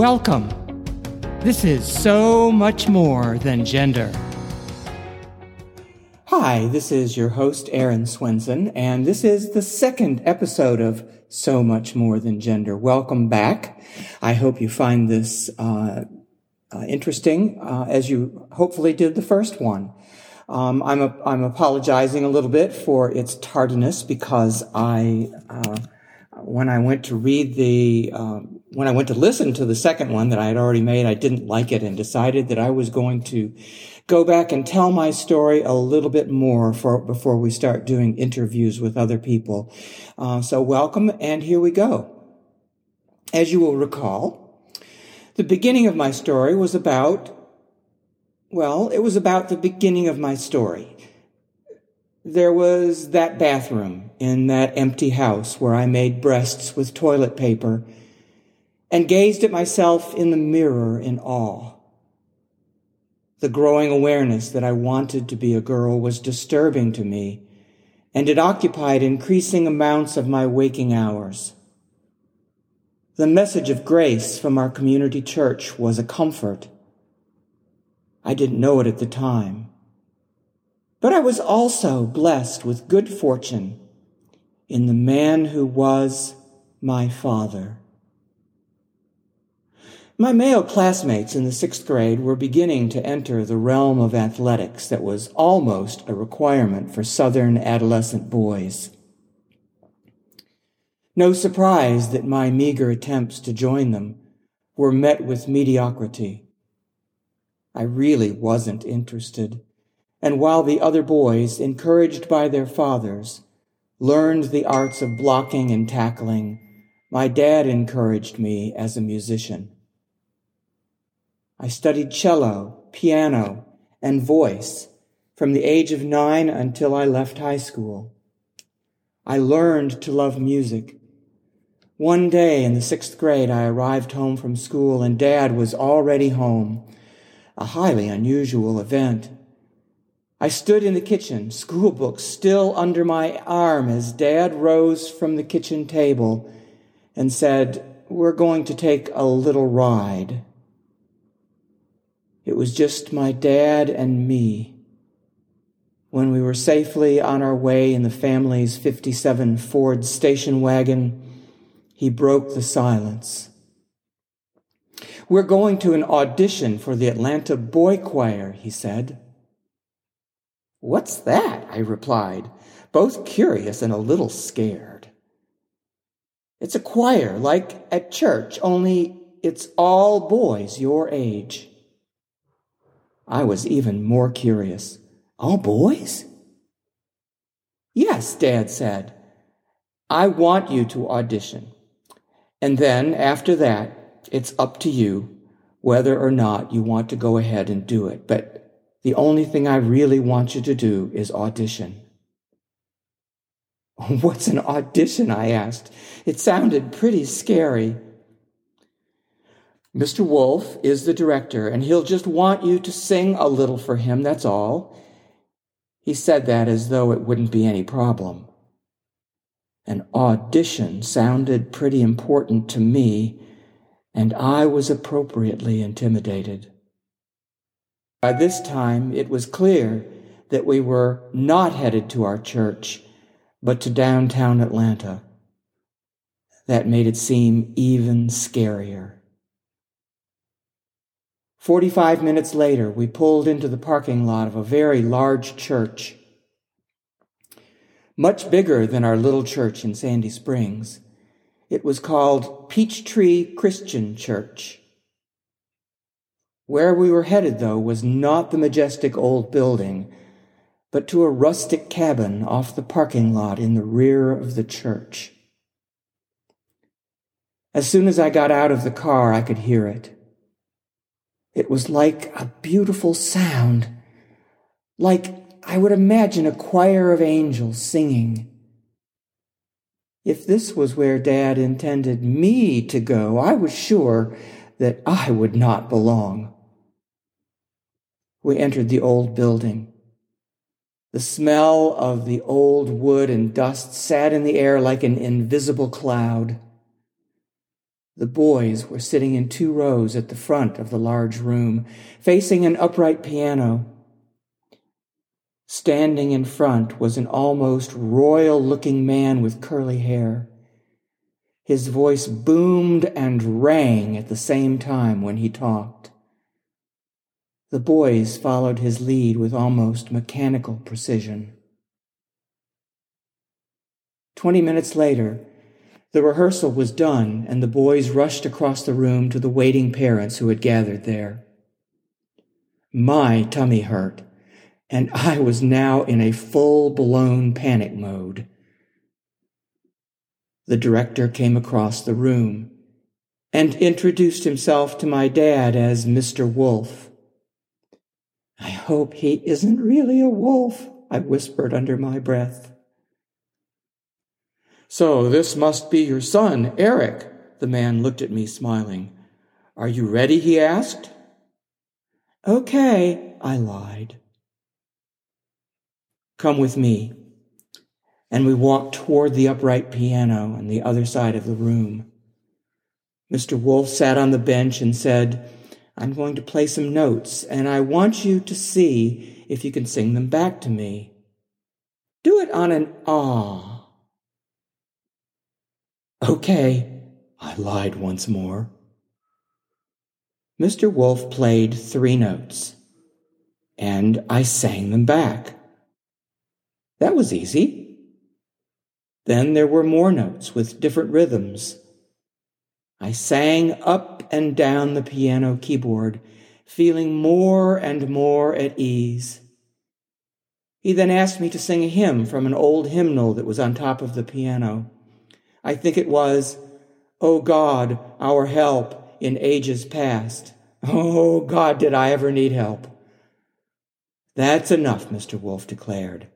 Welcome. This is so much more than gender. Hi, this is your host, Erin Swenson, and this is the second episode of So Much More Than Gender. Welcome back. I hope you find this uh, uh, interesting, uh, as you hopefully did the first one. Um, I'm, a, I'm apologizing a little bit for its tardiness because I, uh, when I went to read the, um, when I went to listen to the second one that I had already made, I didn't like it and decided that I was going to go back and tell my story a little bit more for, before we start doing interviews with other people. Uh, so welcome, and here we go. As you will recall, the beginning of my story was about, well, it was about the beginning of my story. There was that bathroom in that empty house where I made breasts with toilet paper and gazed at myself in the mirror in awe. The growing awareness that I wanted to be a girl was disturbing to me, and it occupied increasing amounts of my waking hours. The message of grace from our community church was a comfort. I didn't know it at the time. But I was also blessed with good fortune in the man who was my father. My male classmates in the sixth grade were beginning to enter the realm of athletics that was almost a requirement for Southern adolescent boys. No surprise that my meager attempts to join them were met with mediocrity. I really wasn't interested, and while the other boys, encouraged by their fathers, learned the arts of blocking and tackling, my dad encouraged me as a musician. I studied cello, piano, and voice from the age of nine until I left high school. I learned to love music. One day in the sixth grade, I arrived home from school and dad was already home, a highly unusual event. I stood in the kitchen, school books still under my arm as dad rose from the kitchen table and said, We're going to take a little ride. It was just my dad and me. When we were safely on our way in the family's 57 Ford station wagon, he broke the silence. We're going to an audition for the Atlanta Boy Choir, he said. What's that? I replied, both curious and a little scared. It's a choir like at church, only it's all boys your age. I was even more curious. All boys? Yes, Dad said. I want you to audition. And then after that, it's up to you whether or not you want to go ahead and do it. But the only thing I really want you to do is audition. What's an audition? I asked. It sounded pretty scary. Mr. Wolfe is the director, and he'll just want you to sing a little for him, that's all. He said that as though it wouldn't be any problem. An audition sounded pretty important to me, and I was appropriately intimidated. By this time, it was clear that we were not headed to our church, but to downtown Atlanta. That made it seem even scarier. 45 minutes later, we pulled into the parking lot of a very large church, much bigger than our little church in Sandy Springs. It was called Peachtree Christian Church. Where we were headed, though, was not the majestic old building, but to a rustic cabin off the parking lot in the rear of the church. As soon as I got out of the car, I could hear it. It was like a beautiful sound, like I would imagine a choir of angels singing. If this was where Dad intended me to go, I was sure that I would not belong. We entered the old building. The smell of the old wood and dust sat in the air like an invisible cloud. The boys were sitting in two rows at the front of the large room, facing an upright piano. Standing in front was an almost royal looking man with curly hair. His voice boomed and rang at the same time when he talked. The boys followed his lead with almost mechanical precision. Twenty minutes later, the rehearsal was done, and the boys rushed across the room to the waiting parents who had gathered there. My tummy hurt, and I was now in a full blown panic mode. The director came across the room and introduced himself to my dad as Mr. Wolfe. I hope he isn't really a wolf, I whispered under my breath. So this must be your son, Eric. The man looked at me smiling. Are you ready? he asked. Okay, I lied. Come with me. And we walked toward the upright piano on the other side of the room. Mr. Wolfe sat on the bench and said, I'm going to play some notes, and I want you to see if you can sing them back to me. Do it on an ah. Okay, I lied once more. Mr. Wolfe played three notes, and I sang them back. That was easy. Then there were more notes with different rhythms. I sang up and down the piano keyboard, feeling more and more at ease. He then asked me to sing a hymn from an old hymnal that was on top of the piano. I think it was, O God, our help in ages past. Oh God, did I ever need help? That's enough, Mr. Wolfe declared.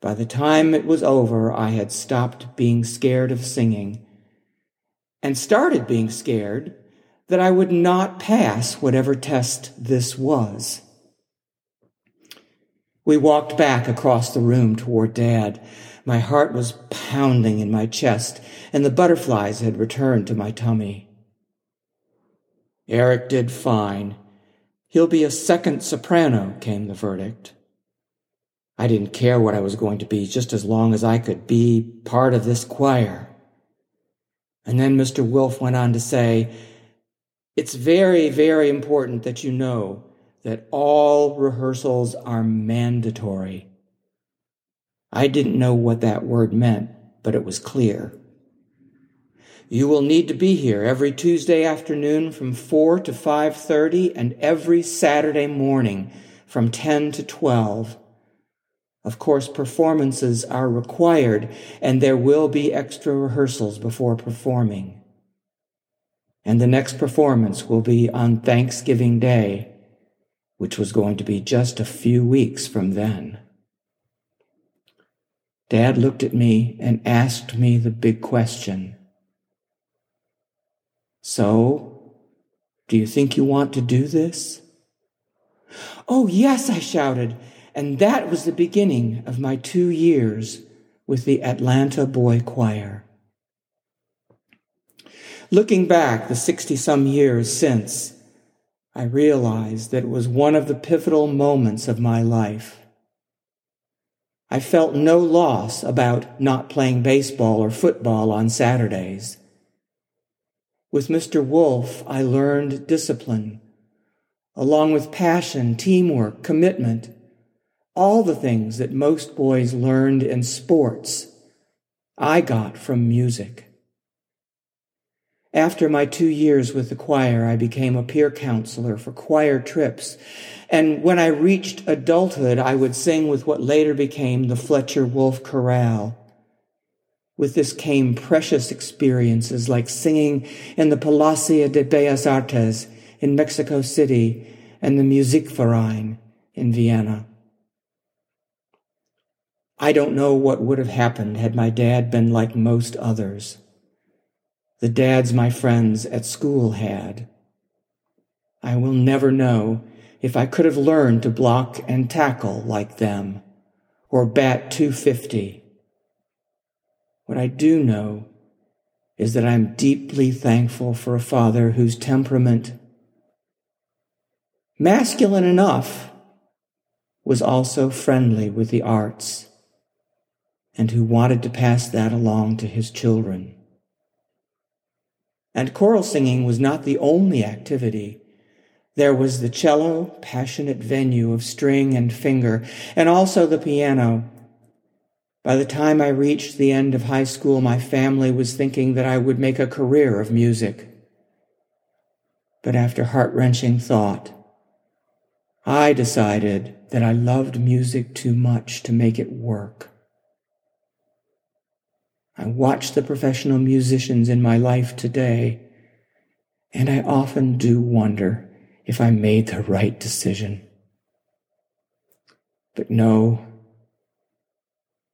By the time it was over, I had stopped being scared of singing and started being scared that I would not pass whatever test this was. We walked back across the room toward Dad. My heart was pounding in my chest, and the butterflies had returned to my tummy. Eric did fine. He'll be a second soprano, came the verdict. I didn't care what I was going to be, just as long as I could be part of this choir. And then Mr. Wolfe went on to say, It's very, very important that you know that all rehearsals are mandatory. I didn't know what that word meant, but it was clear. You will need to be here every Tuesday afternoon from 4 to 5:30 and every Saturday morning from 10 to 12. Of course, performances are required and there will be extra rehearsals before performing. And the next performance will be on Thanksgiving Day, which was going to be just a few weeks from then. Dad looked at me and asked me the big question. So, do you think you want to do this? Oh, yes, I shouted. And that was the beginning of my two years with the Atlanta Boy Choir. Looking back the 60 some years since, I realized that it was one of the pivotal moments of my life. I felt no loss about not playing baseball or football on Saturdays. With Mr. Wolfe, I learned discipline, along with passion, teamwork, commitment, all the things that most boys learned in sports, I got from music. After my two years with the choir, I became a peer counselor for choir trips and when I reached adulthood, I would sing with what later became the Fletcher Wolfe Chorale. With this came precious experiences like singing in the Palacio de Bellas Artes in Mexico City and the Musikverein in Vienna. I don't know what would have happened had my dad been like most others. The dads my friends at school had. I will never know if I could have learned to block and tackle like them or bat 250. What I do know is that I'm deeply thankful for a father whose temperament, masculine enough, was also friendly with the arts and who wanted to pass that along to his children. And choral singing was not the only activity. There was the cello, passionate venue of string and finger, and also the piano. By the time I reached the end of high school, my family was thinking that I would make a career of music. But after heart wrenching thought, I decided that I loved music too much to make it work. I watch the professional musicians in my life today, and I often do wonder if I made the right decision. But no,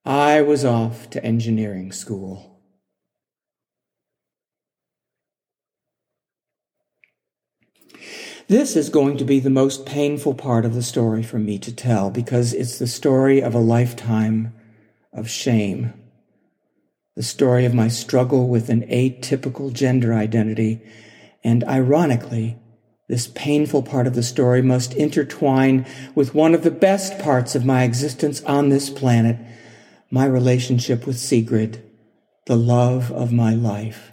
I was off to engineering school. This is going to be the most painful part of the story for me to tell because it's the story of a lifetime of shame the story of my struggle with an atypical gender identity. And ironically, this painful part of the story must intertwine with one of the best parts of my existence on this planet, my relationship with Sigrid, the love of my life.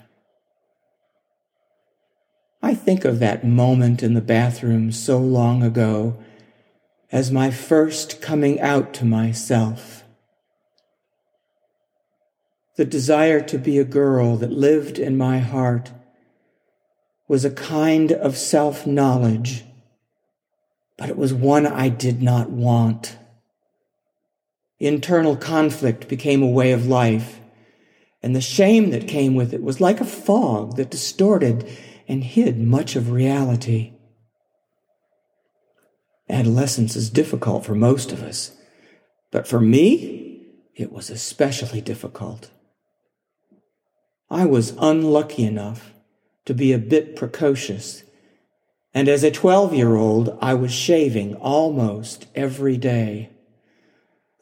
I think of that moment in the bathroom so long ago as my first coming out to myself the desire to be a girl that lived in my heart was a kind of self knowledge, but it was one I did not want. Internal conflict became a way of life, and the shame that came with it was like a fog that distorted and hid much of reality. Adolescence is difficult for most of us, but for me, it was especially difficult. I was unlucky enough to be a bit precocious. And as a 12 year old, I was shaving almost every day.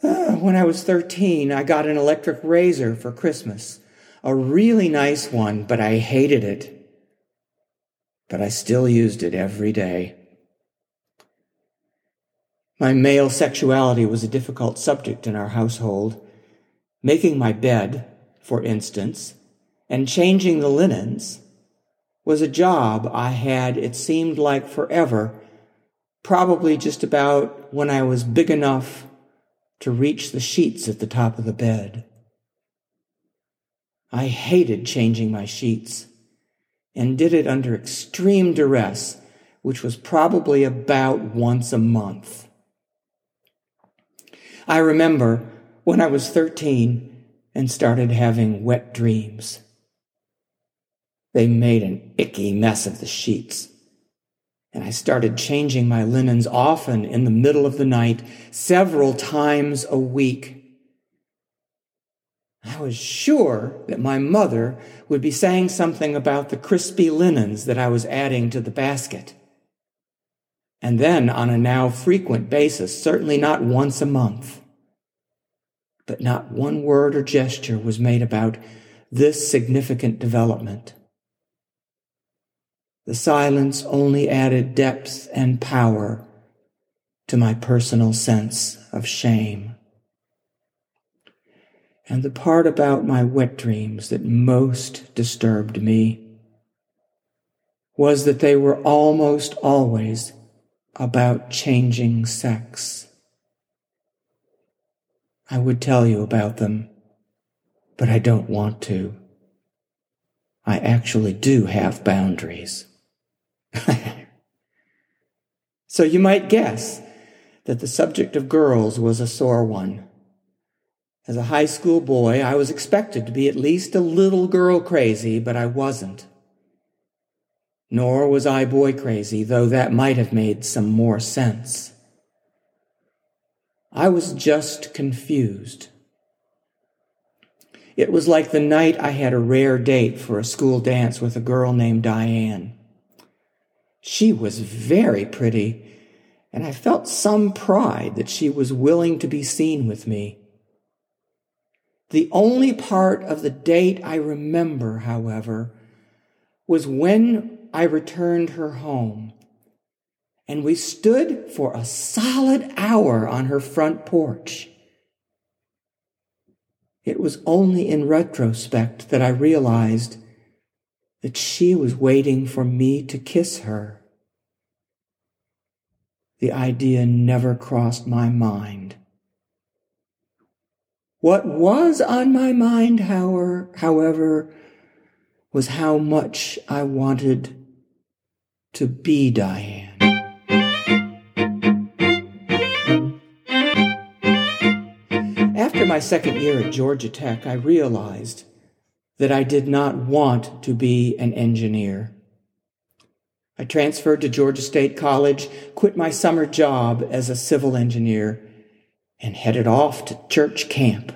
Uh, when I was 13, I got an electric razor for Christmas. A really nice one, but I hated it. But I still used it every day. My male sexuality was a difficult subject in our household. Making my bed, for instance, and changing the linens was a job I had, it seemed like forever, probably just about when I was big enough to reach the sheets at the top of the bed. I hated changing my sheets and did it under extreme duress, which was probably about once a month. I remember when I was 13 and started having wet dreams. They made an icky mess of the sheets. And I started changing my linens often in the middle of the night, several times a week. I was sure that my mother would be saying something about the crispy linens that I was adding to the basket. And then on a now frequent basis, certainly not once a month. But not one word or gesture was made about this significant development. The silence only added depth and power to my personal sense of shame. And the part about my wet dreams that most disturbed me was that they were almost always about changing sex. I would tell you about them, but I don't want to. I actually do have boundaries. so you might guess that the subject of girls was a sore one. As a high school boy, I was expected to be at least a little girl crazy, but I wasn't. Nor was I boy crazy, though that might have made some more sense. I was just confused. It was like the night I had a rare date for a school dance with a girl named Diane. She was very pretty, and I felt some pride that she was willing to be seen with me. The only part of the date I remember, however, was when I returned her home. And we stood for a solid hour on her front porch. It was only in retrospect that I realized that she was waiting for me to kiss her. The idea never crossed my mind. What was on my mind, however, was how much I wanted to be Diane. After my second year at Georgia Tech, I realized that I did not want to be an engineer. I transferred to Georgia State College, quit my summer job as a civil engineer, and headed off to church camp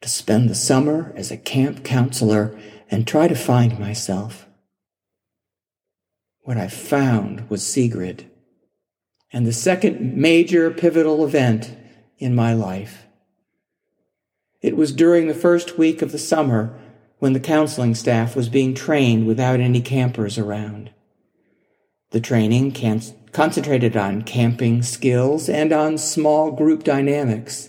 to spend the summer as a camp counselor and try to find myself. What I found was Sigrid, and the second major pivotal event in my life. It was during the first week of the summer when the counseling staff was being trained without any campers around. The training can- concentrated on camping skills and on small group dynamics.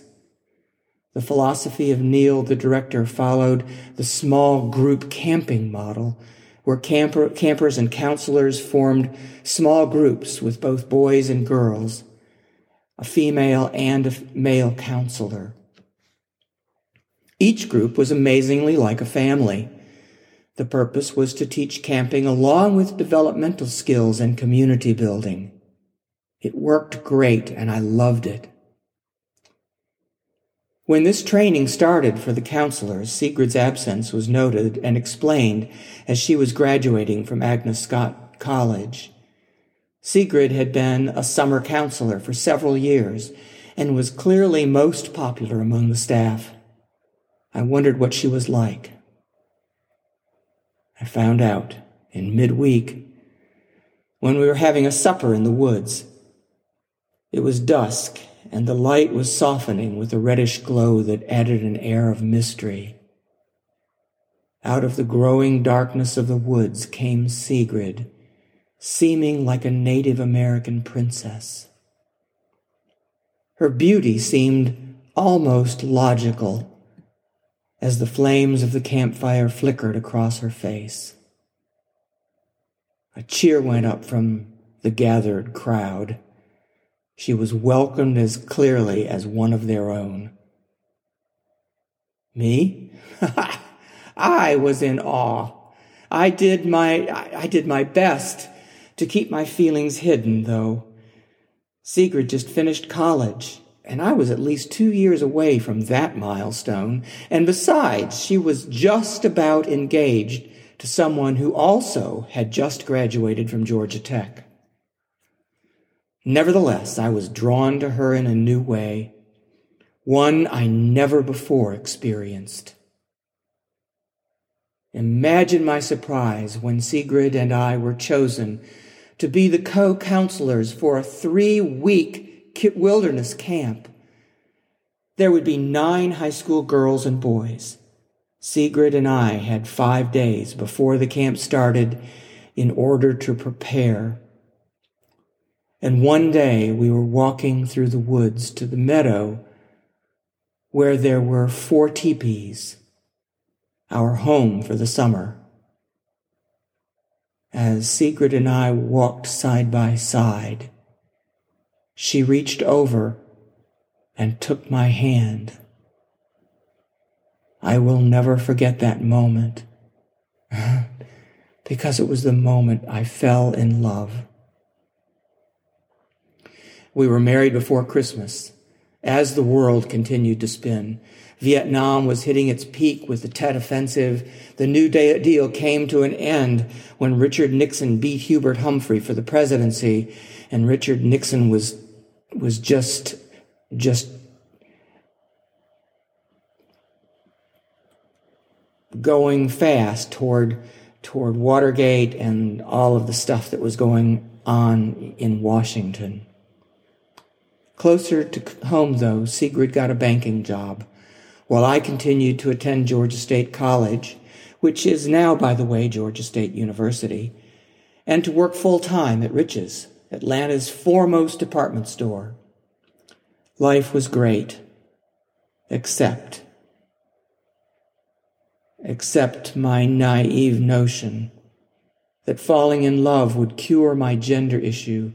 The philosophy of Neil, the director, followed the small group camping model, where camper, campers and counselors formed small groups with both boys and girls, a female and a male counselor. Each group was amazingly like a family. The purpose was to teach camping along with developmental skills and community building. It worked great and I loved it. When this training started for the counselors, Sigrid's absence was noted and explained as she was graduating from Agnes Scott College. Sigrid had been a summer counselor for several years and was clearly most popular among the staff. I wondered what she was like. I found out in midweek when we were having a supper in the woods. It was dusk and the light was softening with a reddish glow that added an air of mystery. Out of the growing darkness of the woods came Sigrid, seeming like a Native American princess. Her beauty seemed almost logical as the flames of the campfire flickered across her face. A cheer went up from the gathered crowd. She was welcomed as clearly as one of their own. Me? I was in awe. I did my, I did my best to keep my feelings hidden, though. Sigrid just finished college and I was at least two years away from that milestone. And besides, she was just about engaged to someone who also had just graduated from Georgia Tech. Nevertheless, I was drawn to her in a new way, one I never before experienced. Imagine my surprise when Sigrid and I were chosen to be the co-counselors for a three-week wilderness camp. There would be nine high school girls and boys. Sigrid and I had five days before the camp started in order to prepare. And one day we were walking through the woods to the meadow where there were four teepees, our home for the summer. As Sigrid and I walked side by side, she reached over and took my hand. I will never forget that moment because it was the moment I fell in love. We were married before Christmas as the world continued to spin. Vietnam was hitting its peak with the Tet Offensive. The New Deal came to an end when Richard Nixon beat Hubert Humphrey for the presidency, and Richard Nixon was was just just going fast toward toward Watergate and all of the stuff that was going on in Washington. Closer to home, though, Sigrid got a banking job while I continued to attend Georgia State College, which is now, by the way, Georgia State University, and to work full time at Rich's, Atlanta's foremost department store. Life was great, except, except my naive notion that falling in love would cure my gender issue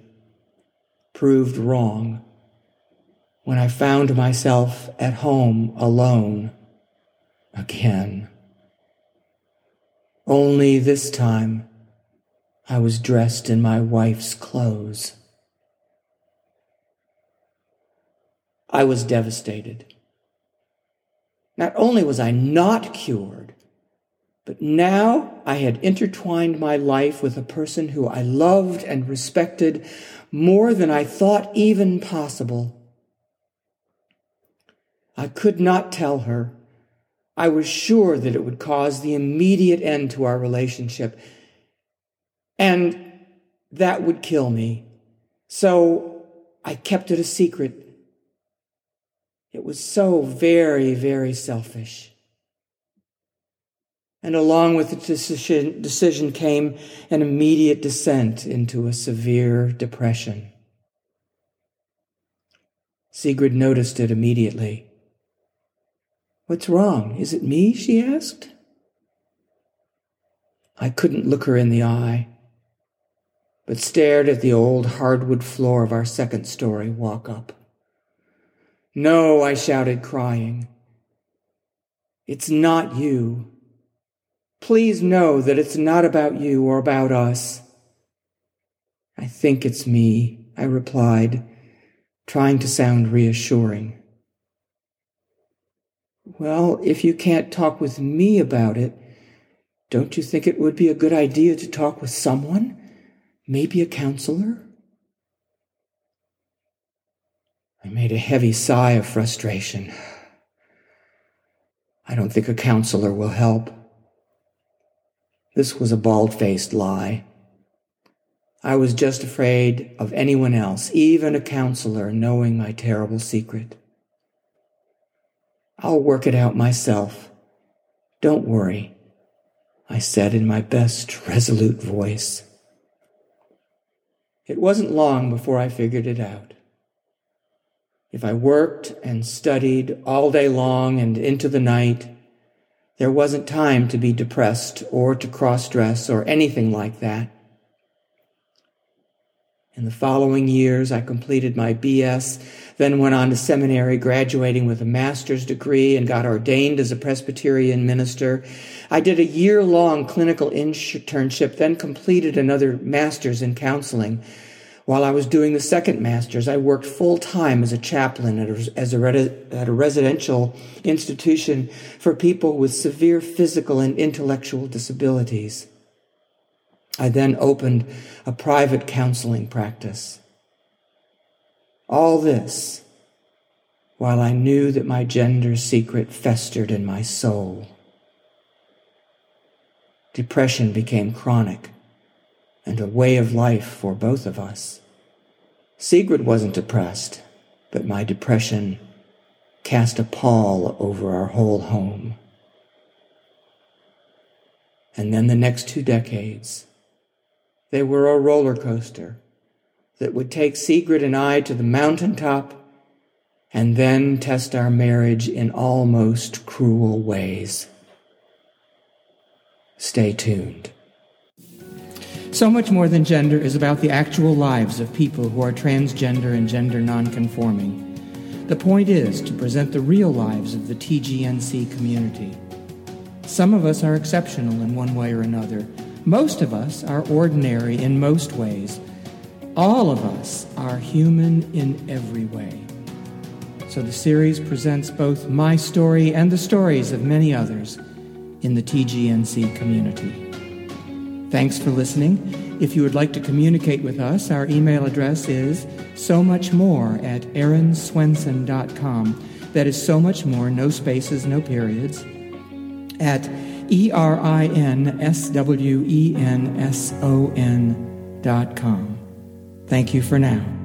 proved wrong when I found myself at home alone again. Only this time I was dressed in my wife's clothes. I was devastated. Not only was I not cured, but now I had intertwined my life with a person who I loved and respected more than I thought even possible. I could not tell her. I was sure that it would cause the immediate end to our relationship, and that would kill me. So I kept it a secret. It was so very, very selfish. And along with the decision, decision came an immediate descent into a severe depression. Sigrid noticed it immediately. What's wrong? Is it me? she asked. I couldn't look her in the eye, but stared at the old hardwood floor of our second story walk up. No, I shouted, crying. It's not you. Please know that it's not about you or about us. I think it's me, I replied, trying to sound reassuring. Well, if you can't talk with me about it, don't you think it would be a good idea to talk with someone? Maybe a counselor? I made a heavy sigh of frustration. I don't think a counselor will help. This was a bald faced lie. I was just afraid of anyone else, even a counselor, knowing my terrible secret. I'll work it out myself. Don't worry, I said in my best resolute voice. It wasn't long before I figured it out. If I worked and studied all day long and into the night, there wasn't time to be depressed or to cross dress or anything like that. In the following years, I completed my BS, then went on to seminary, graduating with a master's degree and got ordained as a Presbyterian minister. I did a year long clinical internship, then completed another master's in counseling. While I was doing the second master's, I worked full time as a chaplain at a, as a, at a residential institution for people with severe physical and intellectual disabilities. I then opened a private counseling practice. All this while I knew that my gender secret festered in my soul. Depression became chronic and a way of life for both of us. Sigrid wasn't depressed, but my depression cast a pall over our whole home. And then the next two decades, they were a roller coaster that would take Sigrid and I to the mountaintop and then test our marriage in almost cruel ways. Stay tuned. So Much More Than Gender is about the actual lives of people who are transgender and gender nonconforming. The point is to present the real lives of the TGNC community. Some of us are exceptional in one way or another. Most of us are ordinary in most ways. All of us are human in every way. So the series presents both my story and the stories of many others in the TGNC community. Thanks for listening. If you would like to communicate with us, our email address is so much more at erinswenson.com. That is so much more, no spaces, no periods, at E R I N S W E N S O N dot com. Thank you for now.